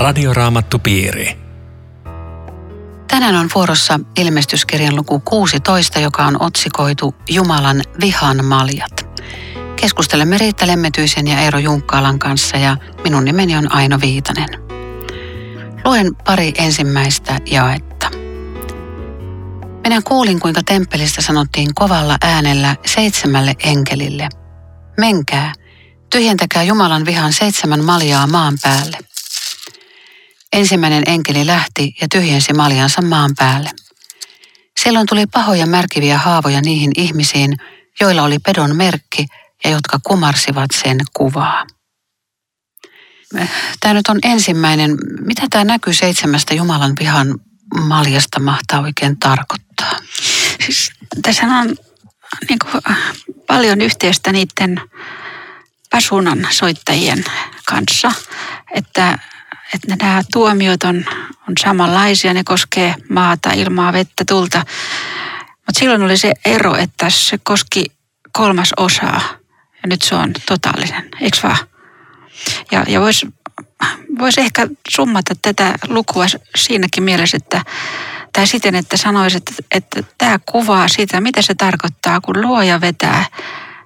Radioraamattupiiri. Tänään on vuorossa ilmestyskirjan luku 16, joka on otsikoitu Jumalan vihan maljat. Keskustelemme Riitta Lemmetyisen ja Eero Junkkaalan kanssa ja minun nimeni on Aino Viitanen. Luen pari ensimmäistä jaetta. Minä kuulin, kuinka temppelistä sanottiin kovalla äänellä seitsemälle enkelille. Menkää, tyhjentäkää Jumalan vihan seitsemän maljaa maan päälle. Ensimmäinen enkeli lähti ja tyhjensi maljansa maan päälle. Silloin tuli pahoja märkiviä haavoja niihin ihmisiin, joilla oli pedon merkki ja jotka kumarsivat sen kuvaa. Tämä nyt on ensimmäinen. Mitä tämä näkyy seitsemästä Jumalan vihan maljasta mahtaa oikein tarkoittaa? Siis, tässä on niin kuin, paljon yhteistä niiden pasunan soittajien kanssa, että, että nämä tuomiot on, on samanlaisia, ne koskee maata, ilmaa, vettä, tulta. Mutta silloin oli se ero, että se koski kolmas osaa ja nyt se on totaalinen, eikö vaan? Ja, ja voisi vois ehkä summata tätä lukua siinäkin mielessä, että tai siten, että sanoisi, että, että tämä kuvaa sitä, mitä se tarkoittaa, kun luoja vetää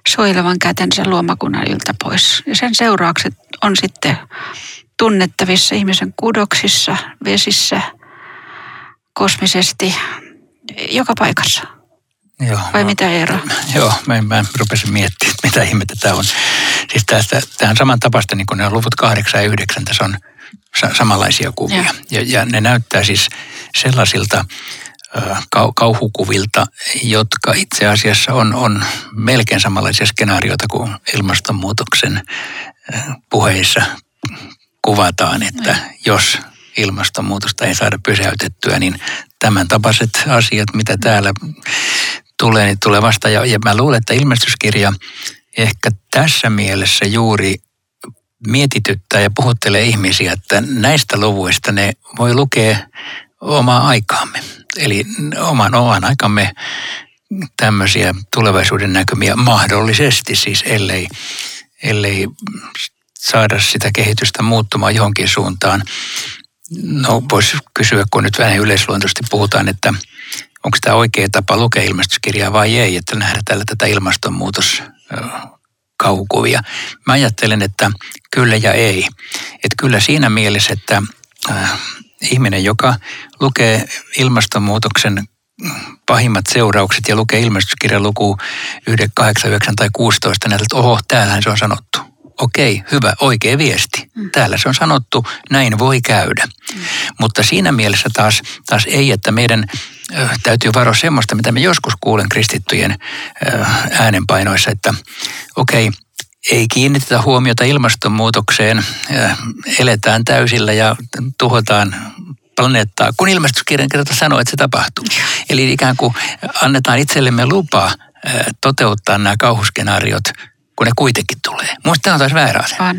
suojelevan kätensä luomakunnan yltä pois. Ja sen seuraukset on sitten tunnettavissa ihmisen kudoksissa, vesissä, kosmisesti, joka paikassa. Joo, Vai no, mitä Eero? Joo, mä, mä rupesin miettimään, mitä ihmettä tämä on. Siis tästä, tähän saman tapasta, niin kuin ne luvut 8 ja 9, tässä on sa- samanlaisia kuvia. Ja. Ja, ja ne näyttää siis sellaisilta kau- kauhukuvilta, jotka itse asiassa on, on melkein samanlaisia skenaarioita kuin ilmastonmuutoksen puheissa kuvataan, että no. jos ilmastonmuutosta ei saada pysäytettyä, niin tämän tapaiset asiat, mitä täällä tulee, niin tulee vasta. Ja, ja mä luulen, että ilmestyskirja ehkä tässä mielessä juuri mietityttää ja puhuttelee ihmisiä, että näistä luvuista ne voi lukea omaa aikaamme. Eli oman, oman aikamme tämmöisiä tulevaisuuden näkymiä mahdollisesti siis, ellei, ellei saada sitä kehitystä muuttumaan johonkin suuntaan. No voisi kysyä, kun nyt vähän yleisluontoisesti puhutaan, että onko tämä oikea tapa lukea ilmestyskirjaa vai ei, että nähdä tällä tätä ilmastonmuutos kaukuvia. Mä ajattelen, että kyllä ja ei. Että kyllä siinä mielessä, että ihminen, joka lukee ilmastonmuutoksen pahimmat seuraukset ja lukee ilmestyskirjan luku 9, 8, 9 tai 16, näitä, että oho, täällähän se on sanottu. Okei, hyvä, oikea viesti. Mm. Täällä se on sanottu, näin voi käydä. Mm. Mutta siinä mielessä taas, taas ei, että meidän ö, täytyy varoa semmoista, mitä me joskus kuulen kristittyjen ö, äänenpainoissa, että okei, ei kiinnitetä huomiota ilmastonmuutokseen, eletään täysillä ja tuhotaan planeettaa, kun ilmestyskirjan kerta sanoo, että se tapahtuu. Eli ikään kuin annetaan itsellemme lupa toteuttaa nämä kauhuskenaariot kun ne kuitenkin tulee. Minusta tämä on taas väärä asia.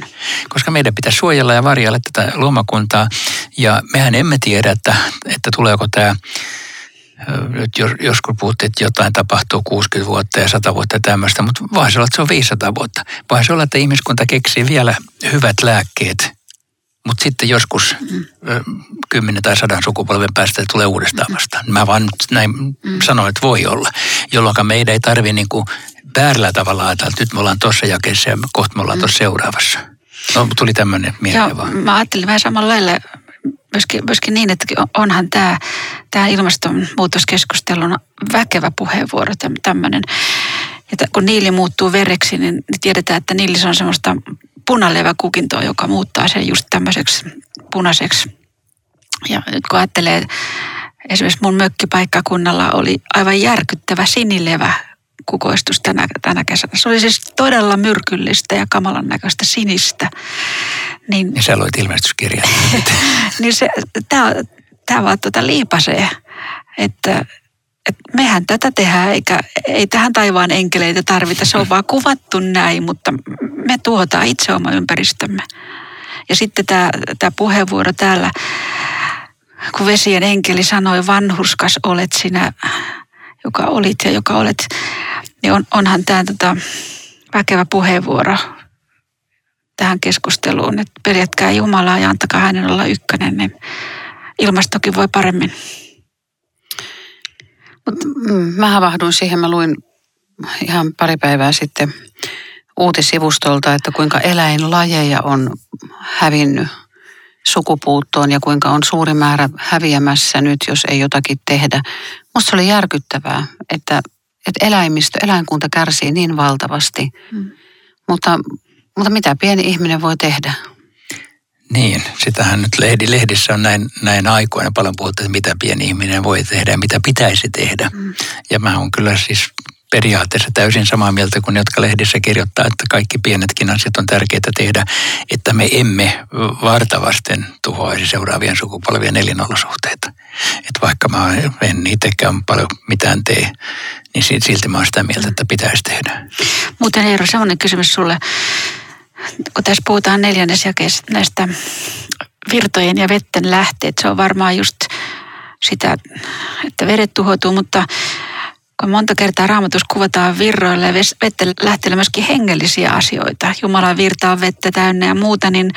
Koska meidän pitäisi suojella ja varjella tätä luomakuntaa. Ja mehän emme tiedä, että, että tuleeko tämä nyt joskus puhuttiin, että jotain tapahtuu 60 vuotta ja 100 vuotta tämmöistä, mutta voi se olla, että se on 500 vuotta. Voi se olla, että ihmiskunta keksii vielä hyvät lääkkeet, mutta sitten joskus mm. 10 tai 100 sukupolven päästä tulee uudestaan vastaan. Mä vaan näin mm. sanon, että voi olla, jolloin meidän ei tarvitse niin väärällä tavalla ajatella, että nyt me ollaan tuossa jakeessa ja kohta me ollaan tuossa seuraavassa. No, tuli tämmöinen mieleen Joo, vaan. Mä ajattelin vähän samalla lailla myöskin, myöskin niin, että onhan tämä, tämä ilmastonmuutoskeskustelun väkevä puheenvuoro tämmöinen. Että kun niili muuttuu vereksi, niin tiedetään, että niili on semmoista punaleväkukintoa, joka muuttaa sen just tämmöiseksi punaiseksi. Ja nyt kun ajattelee, esimerkiksi mun mökkipaikkakunnalla oli aivan järkyttävä sinilevä kukoistus tänä, tänä kesänä. Se oli siis todella myrkyllistä ja kamalan näköistä sinistä. Niin, ja sä luit ilmestyskirjan. niin se, tämä, tämä vaan tuota liipasee, että, että mehän tätä tehdään, eikä ei tähän taivaan enkeleitä tarvita. Se on vaan kuvattu näin, mutta me tuhotaan itse oma ympäristömme. Ja sitten tämä, tämä puheenvuoro täällä, kun vesien enkeli sanoi, vanhuskas olet sinä, joka olit ja joka olet, niin on, onhan tämä tota, väkevä puheenvuoro tähän keskusteluun, että peljätkää Jumalaa ja antakaa hänen olla ykkönen, niin ilmastokin voi paremmin. Mm, mä havahduin siihen, mä luin ihan pari päivää sitten uutisivustolta, että kuinka eläinlajeja on hävinnyt sukupuuttoon ja kuinka on suuri määrä häviämässä nyt, jos ei jotakin tehdä. Musta oli järkyttävää, että, että eläimistö, eläinkunta kärsii niin valtavasti, mm. mutta, mutta mitä pieni ihminen voi tehdä? Niin, sitähän nyt lehdi, lehdissä on näin, näin aikoina paljon puhuttu, että mitä pieni ihminen voi tehdä ja mitä pitäisi tehdä. Mm. Ja mä oon kyllä siis periaatteessa täysin samaa mieltä kuin ne, jotka lehdissä kirjoittaa, että kaikki pienetkin asiat on tärkeää tehdä, että me emme vartavasten tuhoaisi seuraavien sukupolvien elinolosuhteita. Että vaikka mä en itsekään paljon mitään tee, niin silti mä oon sitä mieltä, että pitäisi tehdä. Muuten Eero, sellainen kysymys sulle. Kun tässä puhutaan neljännesjakeesta näistä virtojen ja vetten lähteet, se on varmaan just sitä, että vedet tuhoutuu, mutta kun monta kertaa raamatus kuvataan virroille ja vettä lähteellä myöskin hengellisiä asioita. Jumalan virta on vettä täynnä ja muuta, niin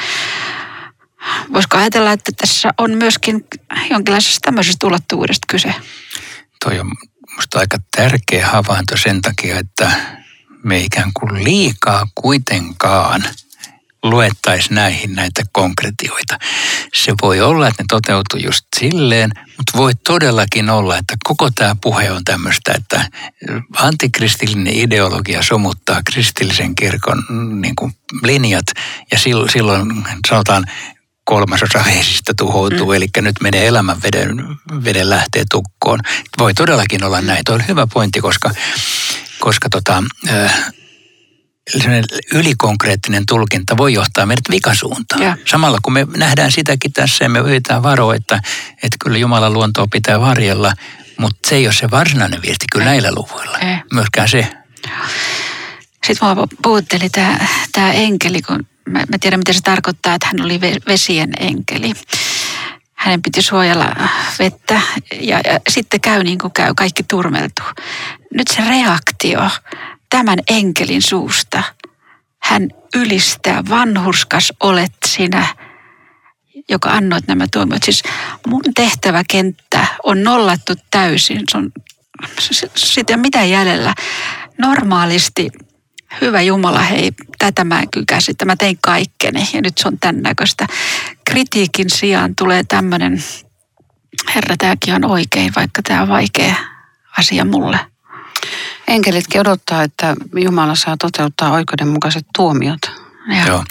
voisiko ajatella, että tässä on myöskin jonkinlaisesta tämmöisestä ulottuvuudesta kyse? Toi on musta aika tärkeä havainto sen takia, että me ikään kuin liikaa kuitenkaan – luettaisiin näihin näitä konkretioita. Se voi olla, että ne toteutuu just silleen, mutta voi todellakin olla, että koko tämä puhe on tämmöistä, että antikristillinen ideologia somuttaa kristillisen kirkon mm, niin kuin linjat ja silloin, silloin sanotaan kolmasosa vesistä tuhoutuu, mm. eli nyt menee elämän veden, veden lähtee tukkoon. Voi todellakin olla näin. Tuo on hyvä pointti, koska, koska tota, äh, ylikonkreettinen tulkinta voi johtaa meidät vikasuuntaan. Ja. Samalla kun me nähdään sitäkin tässä ja me yritetään varoa, että, että kyllä Jumalan luontoa pitää varjella, mutta se ei ole se varsinainen viesti kyllä ei. näillä luvuilla. Ei. Myöskään se. Sitten mua puhutteli tämä, tämä enkeli, kun mä, mä tiedän mitä se tarkoittaa, että hän oli vesien enkeli. Hänen piti suojella vettä ja, ja sitten käy niin kuin käy, kaikki turmeltuu. Nyt se reaktio tämän enkelin suusta. Hän ylistää, vanhurskas olet sinä, joka annoit nämä tuomiot. Siis mun tehtäväkenttä on nollattu täysin. Se on, sitä mitä jäljellä. Normaalisti, hyvä Jumala, hei, tätä mä en kykäsi, mä tein kaikkeni ja nyt se on tämän näköistä. Kritiikin sijaan tulee tämmöinen, herra, tämäkin on oikein, vaikka tämä on vaikea asia mulle. Enkelitkin odottaa, että Jumala saa toteuttaa oikeudenmukaiset tuomiot. Ja. Joo.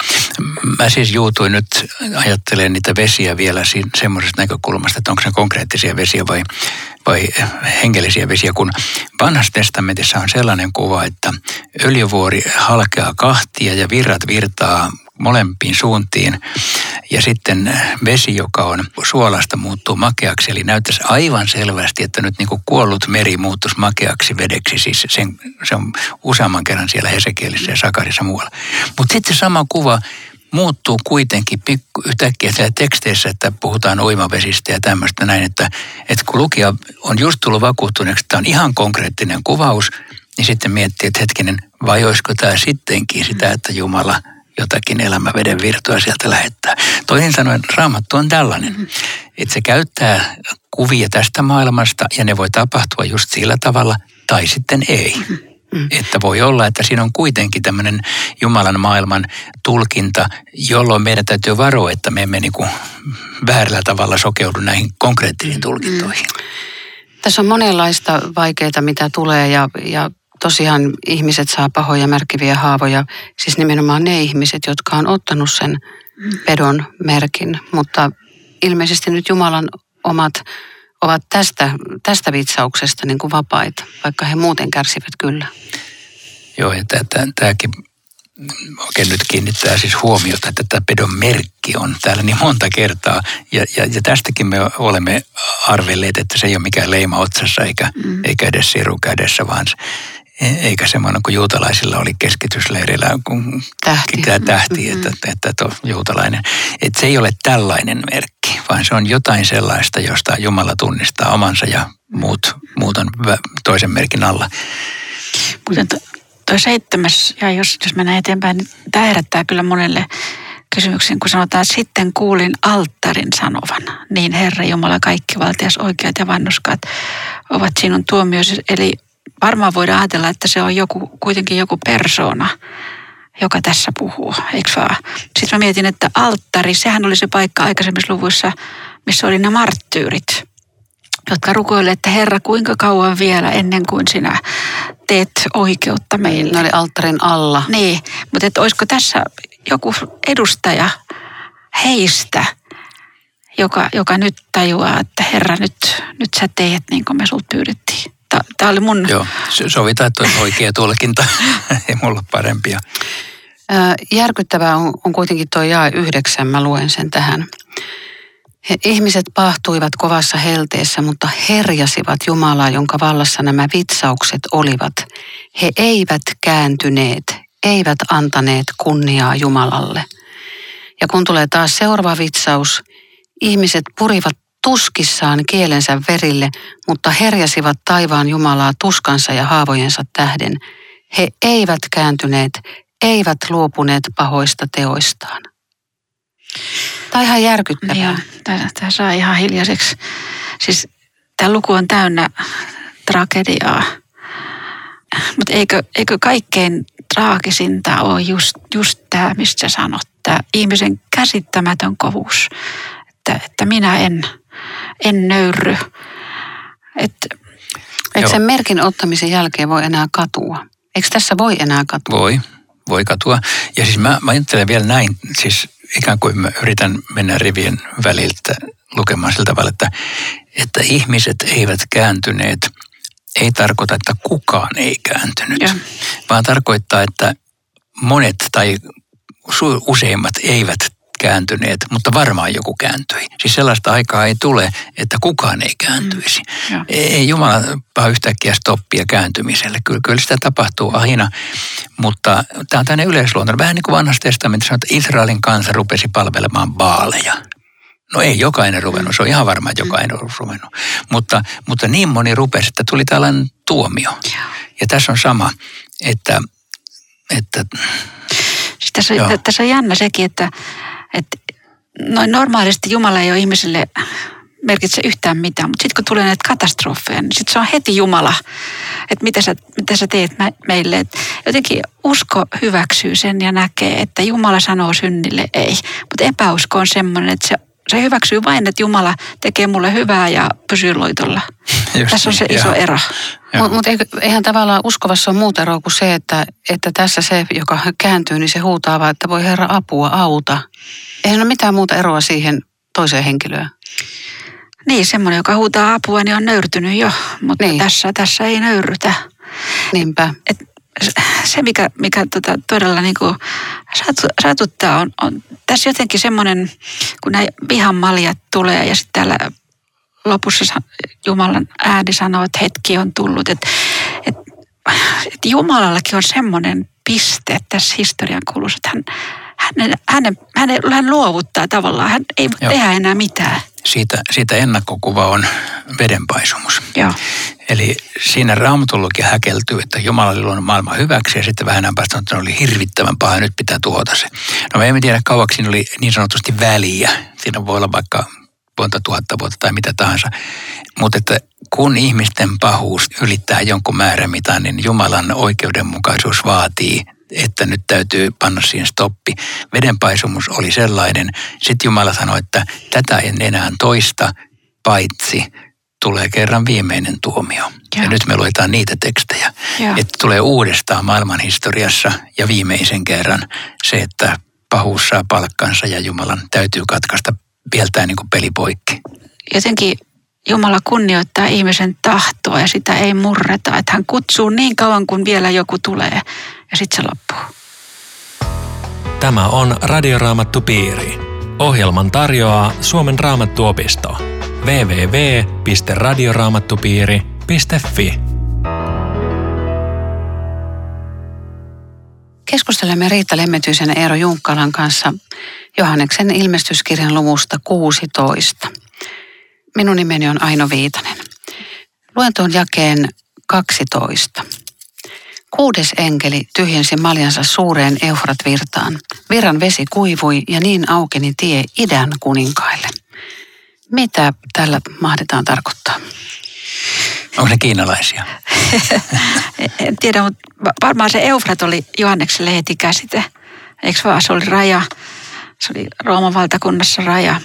Mä siis juutuin nyt ajattelemaan niitä vesiä vielä semmoisesta näkökulmasta, että onko ne konkreettisia vesiä vai, vai hengellisiä vesiä, kun vanhassa testamentissa on sellainen kuva, että öljyvuori halkeaa kahtia ja virrat virtaa molempiin suuntiin. Ja sitten vesi, joka on suolasta, muuttuu makeaksi. Eli näyttäisi aivan selvästi, että nyt niin kuin kuollut meri muuttuisi makeaksi vedeksi. Siis sen, se on useamman kerran siellä Hesekielissä ja Sakarissa muualla. Mutta sitten sama kuva muuttuu kuitenkin pikku, yhtäkkiä siellä teksteissä, että puhutaan uimavesistä ja tämmöistä näin, että, että kun lukija on just tullut vakuuttuneeksi, että tämä on ihan konkreettinen kuvaus, niin sitten miettii, että hetkinen, vai olisiko tämä sittenkin sitä, että Jumala – jotakin elämäveden virtoa sieltä lähettää. Toisin sanoen raamattu on tällainen, että se käyttää kuvia tästä maailmasta ja ne voi tapahtua just sillä tavalla tai sitten ei. Mm-hmm. Että voi olla, että siinä on kuitenkin tämmöinen Jumalan maailman tulkinta, jolloin meidän täytyy varoa, että me emme niin kuin väärällä tavalla sokeudu näihin konkreettisiin tulkintoihin. Mm. Tässä on monenlaista vaikeita, mitä tulee ja, ja tosiaan ihmiset saa pahoja märkiviä haavoja, siis nimenomaan ne ihmiset, jotka on ottanut sen pedon merkin, mutta ilmeisesti nyt Jumalan omat ovat tästä, tästä vitsauksesta niin kuin vapaita, vaikka he muuten kärsivät kyllä. Joo, ja tämäkin oikein nyt kiinnittää siis huomiota, että tämä pedon merkki on täällä niin monta kertaa. Ja, ja, ja tästäkin me olemme arvelleet, että se ei ole mikään leima otsassa eikä, mm. eikä edes siru kädessä, vaan eikä semmoinen kuin juutalaisilla oli keskitysleirillä kun tähti, tähti mm-hmm. että, että tuo juutalainen. Että se ei ole tällainen merkki, vaan se on jotain sellaista, josta Jumala tunnistaa omansa ja muut, muut on toisen merkin alla. Kuten toi seitsemäs, ja jos, jos mennään eteenpäin, niin tämä herättää kyllä monelle kysymyksen, kun sanotaan, että sitten kuulin alttarin sanovan, niin Herra Jumala, kaikki valtias, oikeat ja vannuskaat ovat sinun tuomioisi. Eli varmaan voidaan ajatella, että se on joku, kuitenkin joku persona, joka tässä puhuu, eikö vaan? Sitten mä mietin, että alttari, sehän oli se paikka aikaisemmissa luvuissa, missä oli ne marttyyrit, jotka rukoilivat, että Herra, kuinka kauan vielä ennen kuin sinä teet oikeutta meille. Ne oli alttarin alla. Niin, mutta että olisiko tässä joku edustaja heistä, joka, joka nyt tajuaa, että Herra, nyt, nyt sä teet niin kuin me sulta pyydettiin. Tämä oli mun... Joo, sovitaan, että on oikea tulkinta. Ei mulla parempia. Järkyttävää on, on kuitenkin tuo jae yhdeksän, mä luen sen tähän. He, ihmiset pahtuivat kovassa helteessä, mutta herjasivat Jumalaa, jonka vallassa nämä vitsaukset olivat. He eivät kääntyneet, eivät antaneet kunniaa Jumalalle. Ja kun tulee taas seuraava vitsaus, ihmiset purivat tuskissaan kielensä verille, mutta herjasivat taivaan Jumalaa tuskansa ja haavojensa tähden. He eivät kääntyneet, eivät luopuneet pahoista teoistaan. On ihan järkyttävää. Tämä, tämä saa ihan hiljaiseksi. Siis tämä luku on täynnä tragediaa. Mutta eikö, eikö kaikkein traagisinta ole just, just tämä, mistä sanot, tämä ihmisen käsittämätön kovuus. Että, että minä en, en nöyry. Että, Eikö sen merkin ottamisen jälkeen voi enää katua? Eikö tässä voi enää katua? Voi, voi katua. Ja siis mä, mä ajattelen vielä näin, siis ikään kuin mä yritän mennä rivien väliltä lukemaan sillä tavalla, että, että ihmiset eivät kääntyneet, ei tarkoita, että kukaan ei kääntynyt, ja. vaan tarkoittaa, että monet tai useimmat eivät kääntyneet, mutta varmaan joku kääntyi. Siis sellaista aikaa ei tule, että kukaan ei kääntyisi. Mm, ei Jumala paha yhtäkkiä stoppia kääntymiselle. Kyllä, kyllä sitä tapahtuu aina, mutta tämä on tämmöinen yleisluontoinen. Vähän niin kuin vanhassa testamentissa että Israelin kansa rupesi palvelemaan baaleja. No ei jokainen ruvennut, se on ihan varma, että jokainen on ruvennut. Mutta, mutta niin moni rupesi, että tuli tällainen tuomio. Ja tässä on sama, että... että tässä, tässä on jännä sekin, että että noin normaalisti Jumala ei ole ihmiselle merkitse yhtään mitään, mutta sitten kun tulee näitä katastrofeja, niin sitten se on heti Jumala, että mitä sä, mitä sä teet meille. Et jotenkin usko hyväksyy sen ja näkee, että Jumala sanoo synnille ei, mutta epäusko on semmoinen, että se se hyväksyy vain, että Jumala tekee mulle hyvää ja pysyy loitolla. Just Tässä on se niin, iso joo. ero. Mutta mut eihän tavallaan uskovassa ole muuta eroa kuin se, että, että tässä se, joka kääntyy, niin se huutaa vaan, että voi Herra apua, auta. Eihän ole mitään muuta eroa siihen toiseen henkilöön. Niin, semmoinen, joka huutaa apua, niin on nöyrtynyt jo, mutta niin. tässä, tässä ei nöyrytä. Niinpä. Et se, mikä, mikä tota, todella niin kuin satuttaa, on, on tässä jotenkin semmoinen, kun nämä vihan maljat tulee ja sitten täällä lopussa Jumalan ääni sanoo, että hetki on tullut. Että, että, että Jumalallakin on semmoinen piste tässä historian kulussa, että hän, hänen, hänen, hänen, hän luovuttaa tavallaan, hän ei voi tehdä enää mitään. Siitä, siitä ennakkokuva on vedenpaisumus. Joo. Eli siinä raamatullukin häkeltyy, että Jumala oli luonut maailman hyväksi ja sitten vähän päästä että oli hirvittävän paha ja nyt pitää tuhota se. No me emme tiedä kauaksi siinä oli niin sanotusti väliä. Siinä voi olla vaikka monta tuhatta vuotta tai mitä tahansa. Mutta että kun ihmisten pahuus ylittää jonkun määrän mitan, niin Jumalan oikeudenmukaisuus vaatii että nyt täytyy panna siihen stoppi. Vedenpaisumus oli sellainen. Sitten Jumala sanoi, että tätä en enää toista, paitsi tulee kerran viimeinen tuomio. Ja, ja nyt me luetaan niitä tekstejä. Ja. Että tulee uudestaan maailman historiassa ja viimeisen kerran se, että pahuus saa palkkansa ja Jumalan täytyy katkaista vieltään niin kuin pelipoikki. Jotenkin Jumala kunnioittaa ihmisen tahtoa ja sitä ei murreta. Että hän kutsuu niin kauan kuin vielä joku tulee sitten se loppuu. Tämä on Radioraamattu Piiri. Ohjelman tarjoaa Suomen raamattuopisto. www.radioraamattupiiri.fi Keskustelemme Riitta Lemmetyisen Eero Junkkalan kanssa Johanneksen ilmestyskirjan luvusta 16. Minun nimeni on Aino Viitanen. Luen tuon jakeen 12. Kuudes enkeli tyhjensi maljansa suureen Eufrat-virtaan. Virran vesi kuivui ja niin aukeni tie idän kuninkaille. Mitä tällä mahdetaan tarkoittaa? Onko ne kiinalaisia? en tiedä, mutta varmaan se Eufrat oli Johannekselle heti käsite. Eikö vaan se oli raja, se oli Rooman valtakunnassa raja.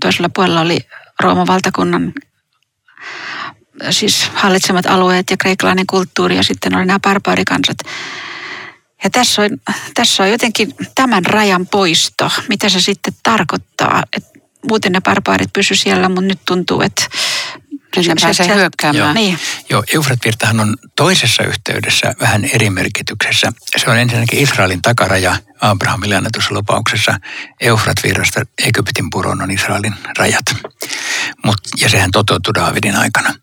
Toisella puolella oli Rooman valtakunnan siis hallitsemat alueet ja kreikkalainen kulttuuri ja sitten oli nämä barbaarikansat. Ja tässä on, tässä on jotenkin tämän rajan poisto, mitä se sitten tarkoittaa. Et muuten ne barbaarit pysy siellä, mutta nyt tuntuu, että Sinne pääsee se, hyökkäämään. Joo, niin. Joo Eufrat-virtahan on toisessa yhteydessä vähän eri merkityksessä. Se on ensinnäkin Israelin takaraja Abrahamille annetussa lupauksessa. Eufrat-virrasta Egyptin puron on Israelin rajat. Mut, ja sehän toteutui Daavidin aikana.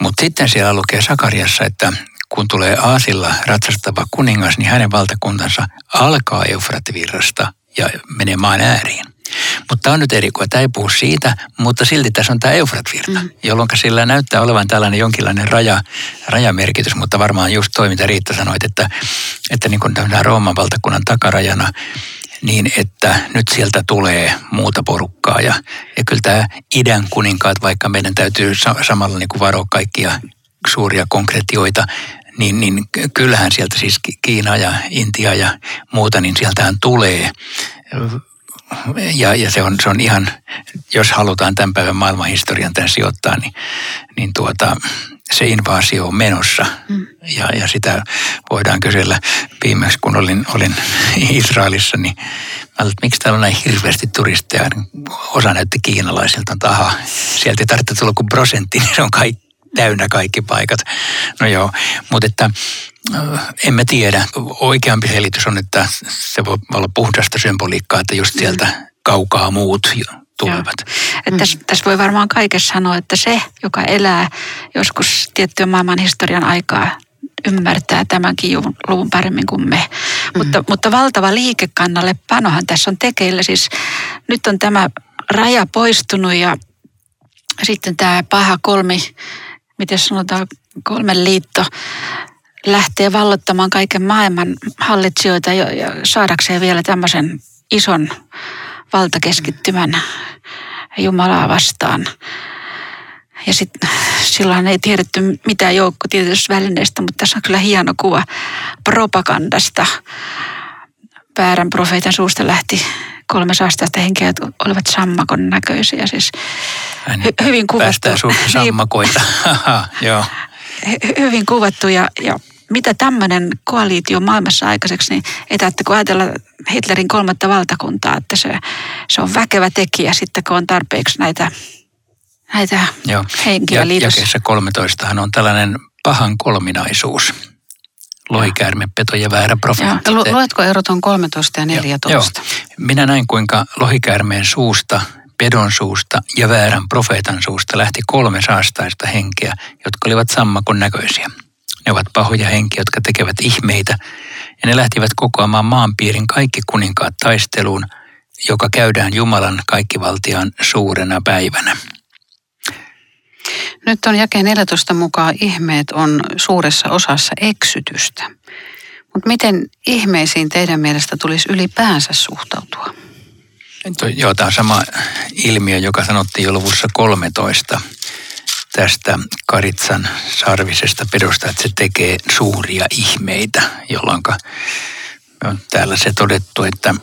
Mutta sitten siellä lukee Sakariassa, että kun tulee Aasilla ratsastava kuningas, niin hänen valtakuntansa alkaa Eufrat-virrasta ja menee maan ääriin. Mutta tämä on nyt eri, kun tämä ei puhu siitä, mutta silti tässä on tämä Eufrat-virta, mm. jolloin sillä näyttää olevan tällainen jonkinlainen raja, rajamerkitys, mutta varmaan just toi, mitä Riitta sanoit, että, että niin kuin tämä Rooman valtakunnan takarajana, niin että nyt sieltä tulee muuta porukkaa. Ja, ja kyllä tämä idän kuninkaat, vaikka meidän täytyy samalla niin kuin varoa kaikkia suuria konkretioita, niin, niin kyllähän sieltä siis Kiina ja Intia ja muuta, niin sieltähän tulee ja, ja se, on, se on ihan, jos halutaan tämän päivän maailmanhistorian tämän sijoittaa, niin, niin tuota, se invaasio on menossa. Mm. Ja, ja sitä voidaan kysellä. Viimeksi kun olin, olin Israelissa, niin mä ajattelin, että miksi täällä on näin hirveästi turisteja. Osa näytti kiinalaisilta, että aha, sieltä ei tarvitse tulla kuin prosentti, niin se on kaikki täynnä kaikki paikat. No joo, mutta että emme tiedä. Oikeampi selitys on, että se voi olla puhdasta symboliikkaa, että just sieltä kaukaa muut tulevat. Mm. Tässä, tässä voi varmaan kaikessa sanoa, että se, joka elää joskus tiettyä maailman historian aikaa, ymmärtää tämänkin luvun paremmin kuin me. Mm. Mutta, mutta valtava liikekannalle panohan tässä on tekeillä. Siis nyt on tämä raja poistunut ja sitten tämä paha kolmi, miten sanotaan, kolmen liitto lähtee vallottamaan kaiken maailman hallitsijoita ja, ja saadakseen vielä tämmöisen ison valtakeskittymän Jumalaa vastaan. Ja sitten silloin ei tiedetty mitään joukkotieteellisvälineistä, mutta tässä on kyllä hieno kuva propagandasta. Väärän profeetan suusta lähti kolme saastaista henkeä, jotka olivat sammakon näköisiä. Siis hy- hyvin kuvattu. Päästään sammakoita. Joo. Hy- hyvin kuvattu ja, ja mitä tämmöinen koaliitio maailmassa aikaiseksi, niin etätte kun ajatella Hitlerin kolmatta valtakuntaa, että se, se on väkevä tekijä sitten, kun on tarpeeksi näitä, näitä Joo. henkiä ja, liitossa. Jakeessa 13 on tällainen pahan kolminaisuus. Lohikäärme, peto ja väärä profeetta. Lu, luetko erot on 13 ja 14? Joo, joo. Minä näin kuinka lohikäärmeen suusta pedon suusta ja väärän profeetan suusta lähti kolme saastaista henkeä, jotka olivat sammakon näköisiä. Ne ovat pahoja henkiä, jotka tekevät ihmeitä, ja ne lähtivät kokoamaan maanpiirin kaikki kuninkaat taisteluun, joka käydään Jumalan kaikkivaltiaan suurena päivänä. Nyt on jakeen 14 mukaan ihmeet on suuressa osassa eksytystä. Mutta miten ihmeisiin teidän mielestä tulisi ylipäänsä suhtautua? Joo, tämä on sama ilmiö, joka sanottiin jo luvussa 13 tästä Karitsan sarvisesta pedosta, että se tekee suuria ihmeitä, jolloin on täällä se todettu, että,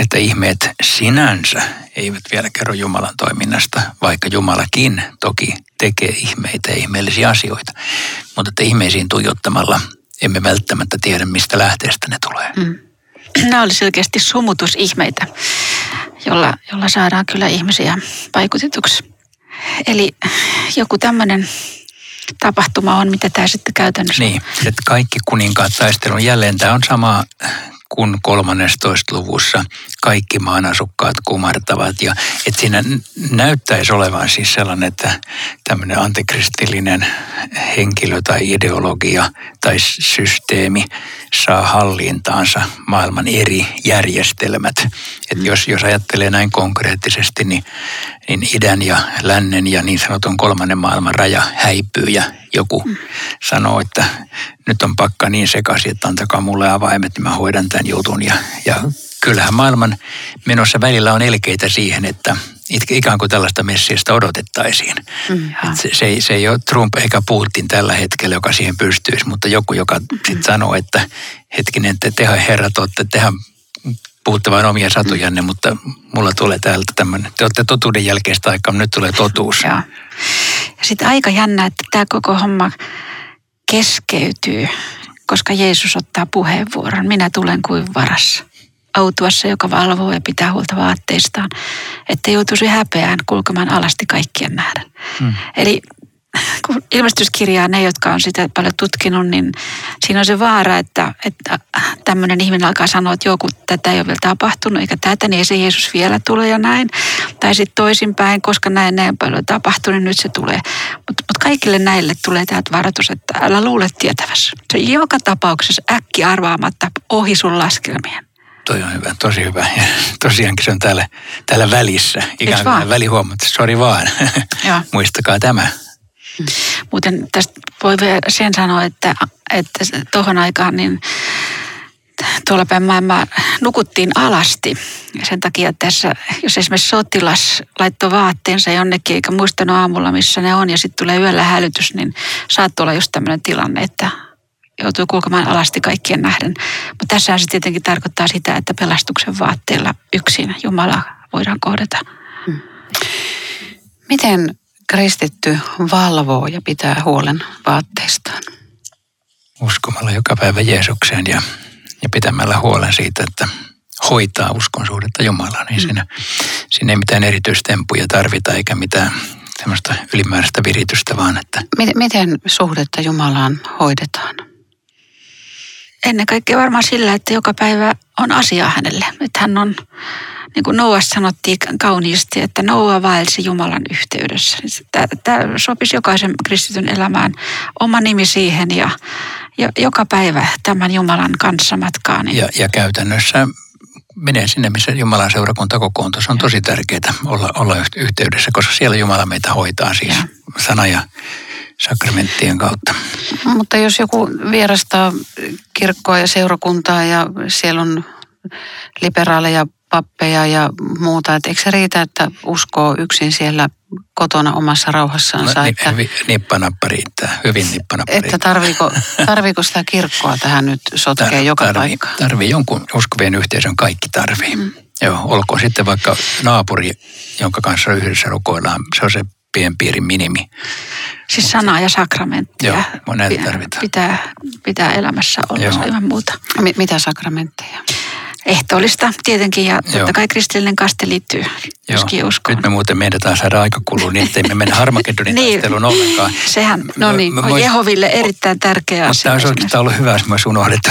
että ihmeet sinänsä eivät vielä kerro Jumalan toiminnasta, vaikka Jumalakin toki tekee ihmeitä ja ihmeellisiä asioita. Mutta että ihmeisiin tuijottamalla emme välttämättä tiedä, mistä lähteestä ne tulee. Mm. Nämä oli selkeästi sumutusihmeitä, jolla, jolla saadaan kyllä ihmisiä vaikutetuksi. Eli joku tämmöinen tapahtuma on, mitä tämä sitten käytännössä Niin, että kaikki kuninkaat taistelun jälleen tämä on sama kuin 13. luvussa kaikki maan asukkaat kumartavat. Ja että siinä näyttäisi olevan siis sellainen, että tämmöinen antikristillinen henkilö tai ideologia tai systeemi saa hallintaansa maailman eri järjestelmät. Et jos, jos ajattelee näin konkreettisesti, niin, niin idän ja lännen ja niin sanotun kolmannen maailman raja häipyy ja joku sanoo, että nyt on pakka niin sekaisin, että antakaa mulle avaimet, niin mä hoidan tämän jutun. Ja, ja kyllähän maailman menossa välillä on elkeitä siihen, että ikään kuin tällaista messiasta odotettaisiin. Mm, se, se, ei, se ei ole Trump eikä Putin tällä hetkellä, joka siihen pystyisi, mutta joku, joka mm. sitten sanoo, että hetkinen, te, tehän herrat olette, tehän puhutte vain omia satujanne, mm. mutta mulla tulee täältä tämmöinen, te olette totuuden jälkeistä aikaa, nyt tulee totuus. Joo. Ja sitten aika jännä, että tämä koko homma keskeytyy, koska Jeesus ottaa puheenvuoron. Minä tulen kuin varassa autuassa, joka valvoo ja pitää huolta vaatteistaan, että joutuisi häpeään kulkemaan alasti kaikkien nähden. Hmm. Eli kun ilmestyskirjaa ne, jotka on sitä paljon tutkinut, niin siinä on se vaara, että, että tämmöinen ihminen alkaa sanoa, että joku tätä ei ole vielä tapahtunut, eikä tätä, niin ei se Jeesus vielä tule ja näin. Tai sitten toisinpäin, koska näin näin paljon tapahtunut, niin nyt se tulee. Mutta mut kaikille näille tulee täältä varoitus, että älä luule tietävässä. Se on joka tapauksessa äkki arvaamatta ohi sun laskelmien. Toi on hyvä, tosi hyvä. Ja tosiaankin se on täällä, täällä välissä. Ikään kuin välihuomatta, sori vaan. Muistakaa tämä. Muuten tästä voi sen sanoa, että, että tuohon aikaan niin tuolla päin maailmaa nukuttiin alasti. Ja sen takia tässä, jos esimerkiksi sotilas laittoi vaatteensa jonnekin eikä muistanut aamulla, missä ne on, ja sitten tulee yöllä hälytys, niin saattoi olla just tämmöinen tilanne, että joutuu kulkemaan alasti kaikkien nähden. Mutta tässä se tietenkin tarkoittaa sitä, että pelastuksen vaatteella yksin Jumala voidaan kohdata. Hmm. Miten kristitty valvoo ja pitää huolen vaatteistaan? Uskomalla joka päivä Jeesukseen ja, ja pitämällä huolen siitä, että hoitaa uskon suhdetta Jumalaan. Niin mm. siinä, siinä ei mitään erityistempuja tarvita eikä mitään semmoista ylimääräistä viritystä, vaan että... Miten, miten suhdetta Jumalaan hoidetaan? Ennen kaikkea varmaan sillä, että joka päivä on asia hänelle. Että hän on niin kuin Noas sanottiin kauniisti, että Noa vaelsi Jumalan yhteydessä. Tämä sopisi jokaisen kristityn elämään oma nimi siihen ja, ja joka päivä tämän Jumalan kanssa matkaan. Niin. Ja, ja käytännössä menee sinne, missä Jumalan seurakunta kokoontuu. Se on tosi tärkeää olla, olla yhteydessä, koska siellä Jumala meitä hoitaa siis ja. sana ja sakramenttien kautta. Mutta jos joku vierastaa kirkkoa ja seurakuntaa ja siellä on liberaaleja pappeja ja muuta. Että eikö se riitä, että uskoo yksin siellä kotona omassa rauhassansa? No, että, nippanappa riittää, hyvin nippanappa Että tarviiko, tarviiko sitä kirkkoa tähän nyt sotkea Tar, joka tarvii, paikkaan? Tarvii jonkun uskovien yhteisön, kaikki tarvii. Mm. Joo, olkoon sitten vaikka naapuri, jonka kanssa yhdessä rukoillaan, se on se pienpiirin minimi. Siis sanaa ja sakramentteja. Joo, monet tarvitaan. Pitää, pitää elämässä olla Joo. ilman muuta. M- mitä sakramentteja? Ehtoollista tietenkin ja totta Joo. kai kristillinen kaste liittyy myöskin uskoon. Nyt me muuten meidätään saada aika kuluu niin, ettei me mennä Harmagedonin niin, taisteluun ollenkaan. Sehän no niin, on Jehoville erittäin tärkeä asia. Tämä olisi oikeastaan ollut hyvä, jos unohdettu.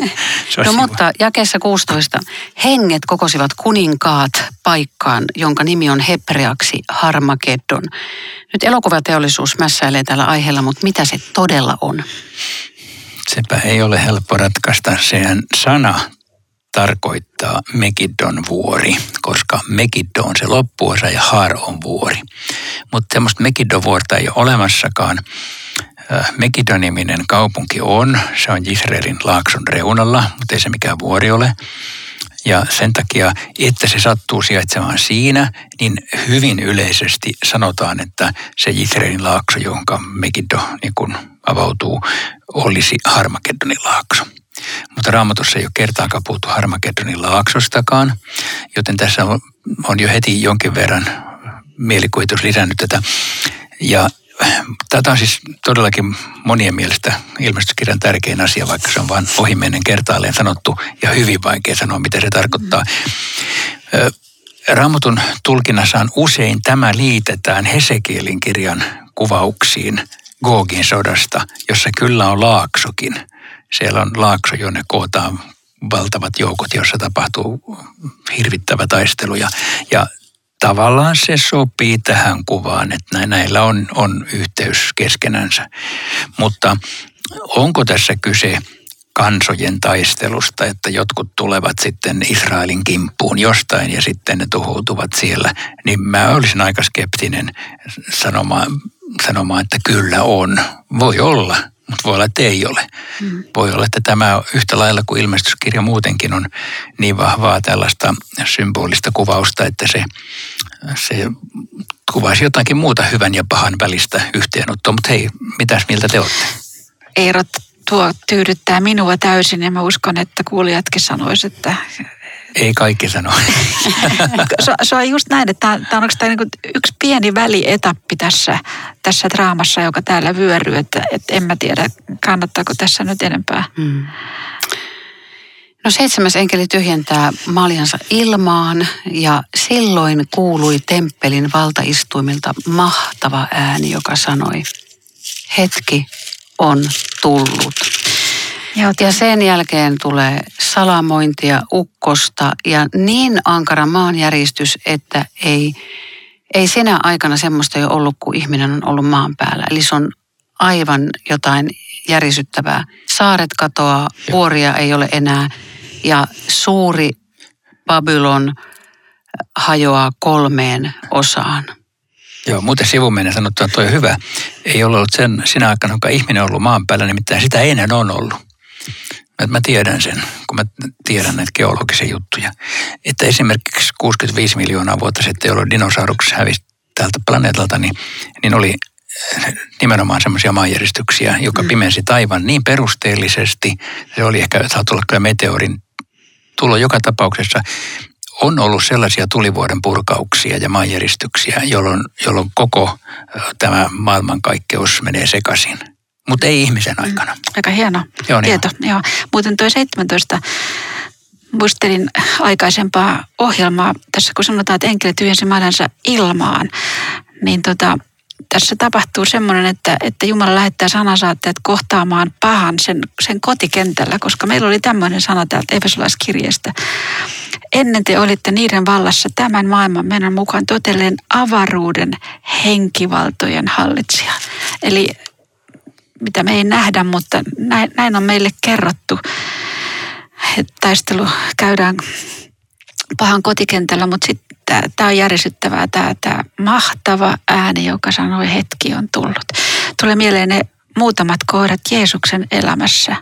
no mutta jakeessa 16. Henget kokosivat kuninkaat paikkaan, jonka nimi on hebreaksi Harmagedon. Nyt elokuvateollisuus mässäilee tällä aiheella, mutta mitä se todella on? Sepä ei ole helppo ratkaista. Sehän sana tarkoittaa Megidon vuori, koska Megiddo on se loppuosa ja Har on vuori. Mutta semmoista Megidon vuorta ei ole olemassakaan. Äh, Megidon-niminen kaupunki on, se on Israelin laakson reunalla, mutta ei se mikään vuori ole. Ja sen takia, että se sattuu sijaitsemaan siinä, niin hyvin yleisesti sanotaan, että se Israelin laakso, jonka Megiddo niin kun avautuu, olisi Harmagedonin laakso. Mutta raamatussa ei ole kertaakaan puhuttu Harmagedonin laaksostakaan, joten tässä on, jo heti jonkin verran mielikuvitus lisännyt tätä. Ja tätä on siis todellakin monien mielestä ilmestyskirjan tärkein asia, vaikka se on vain ohimennen kertaalleen sanottu ja hyvin vaikea sanoa, mitä se tarkoittaa. Raamatun tulkinnassa usein tämä liitetään Hesekielin kirjan kuvauksiin Gogin sodasta, jossa kyllä on laaksokin – siellä on laakso, jonne kootaan valtavat joukot, jossa tapahtuu hirvittävä taistelu. Ja, ja tavallaan se sopii tähän kuvaan, että näillä on, on yhteys keskenänsä. Mutta onko tässä kyse kansojen taistelusta, että jotkut tulevat sitten Israelin kimppuun jostain ja sitten ne tuhoutuvat siellä, niin mä olisin aika skeptinen sanomaan, sanomaan että kyllä on. Voi olla, mutta voi olla, että ei ole. Mm. Voi olla, että tämä yhtä lailla kuin ilmestyskirja muutenkin on niin vahvaa tällaista symbolista kuvausta, että se, se kuvaisi jotakin muuta hyvän ja pahan välistä yhteenottoa. Mutta hei, mitäs mieltä te olette? Eero, tuo tyydyttää minua täysin ja mä uskon, että kuulijatkin sanoisivat, että ei kaikki sano. se, se on just näin, että tämä on oikeastaan niin yksi pieni välietappi tässä, tässä draamassa, joka täällä vyöryy. Että, että en mä tiedä, kannattaako tässä nyt enempää. Hmm. No seitsemäs enkeli tyhjentää maljansa ilmaan ja silloin kuului temppelin valtaistuimilta mahtava ääni, joka sanoi, hetki on tullut. Ja sen jälkeen tulee salamointia, ukkosta ja niin ankara maanjäristys, että ei, ei sinä aikana semmoista jo ollut, kun ihminen on ollut maan päällä. Eli se on aivan jotain järisyttävää. Saaret katoaa, vuoria ei ole enää ja suuri Babylon hajoaa kolmeen osaan. Joo, muuten sivumennen sanottuna toi hyvä. Ei ole ollut sen, sinä aikana, kun ihminen on ollut maan päällä, nimittäin sitä ennen on ollut. Mä, mä tiedän sen, kun mä tiedän näitä geologisia juttuja. Että esimerkiksi 65 miljoonaa vuotta sitten, jolloin dinosaurukset hävisi tältä planeetalta, niin, niin oli eh, nimenomaan semmoisia maanjäristyksiä, joka mm. pimensi taivaan niin perusteellisesti. Se oli ehkä, saattu olla kyllä meteorin tulo joka tapauksessa. On ollut sellaisia tulivuoden purkauksia ja maanjäristyksiä, jolloin, jolloin koko eh, tämä maailmankaikkeus menee sekaisin mutta ei ihmisen mm. aikana. Aika hieno Joo, niin tieto. Joo. Muuten tuo 17 muistelin aikaisempaa ohjelmaa, tässä kun sanotaan, että enkelit tyhjensi maailmansa ilmaan, niin tota, tässä tapahtuu semmoinen, että, että Jumala lähettää sanasaatteet kohtaamaan pahan sen, sen kotikentällä, koska meillä oli tämmöinen sana täältä Efesolaiskirjeestä. Ennen te olitte niiden vallassa tämän maailman menon mukaan totelleen avaruuden henkivaltojen hallitsija. Eli mitä me ei nähdä, mutta näin, näin on meille kerrottu. Taistelu käydään pahan kotikentällä, mutta sitten tämä on järisyttävää, tämä, tämä mahtava ääni, joka sanoi hetki on tullut. Tulee mieleen ne muutamat kohdat Jeesuksen elämässä,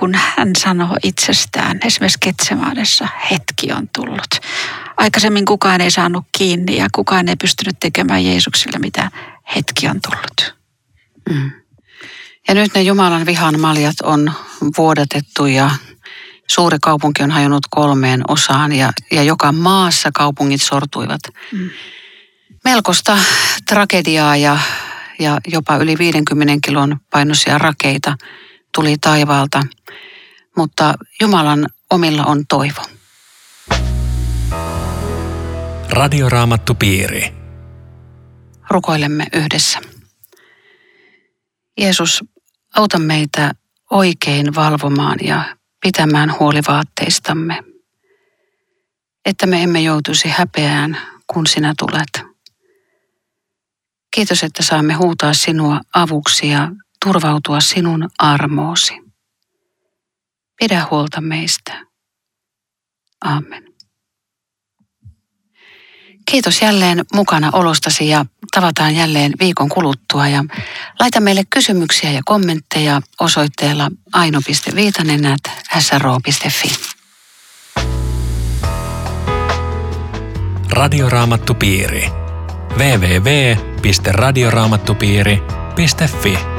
kun hän sanoo itsestään, esimerkiksi Ketsemaanessa, hetki on tullut. Aikaisemmin kukaan ei saanut kiinni ja kukaan ei pystynyt tekemään Jeesukselle mitään. Hetki on tullut. Mm. Ja nyt ne Jumalan vihan maljat on vuodatettu ja suuri kaupunki on hajonnut kolmeen osaan ja, ja joka maassa kaupungit sortuivat. Mm. Melkoista tragediaa ja, ja jopa yli 50 kilon painoisia rakeita tuli taivaalta, mutta Jumalan omilla on toivo. Radioraamattu piiri. Rukoilemme yhdessä. Jeesus, auta meitä oikein valvomaan ja pitämään huoli vaatteistamme, että me emme joutuisi häpeään, kun sinä tulet. Kiitos, että saamme huutaa sinua avuksi ja turvautua sinun armoosi. Pidä huolta meistä. Amen. Kiitos jälleen mukana olostasi ja tavataan jälleen viikon kuluttua. Ja laita meille kysymyksiä ja kommentteja osoitteella aino.viitanen.sro.fi. Radioraamattupiiri. www.radioraamattupiiri.fi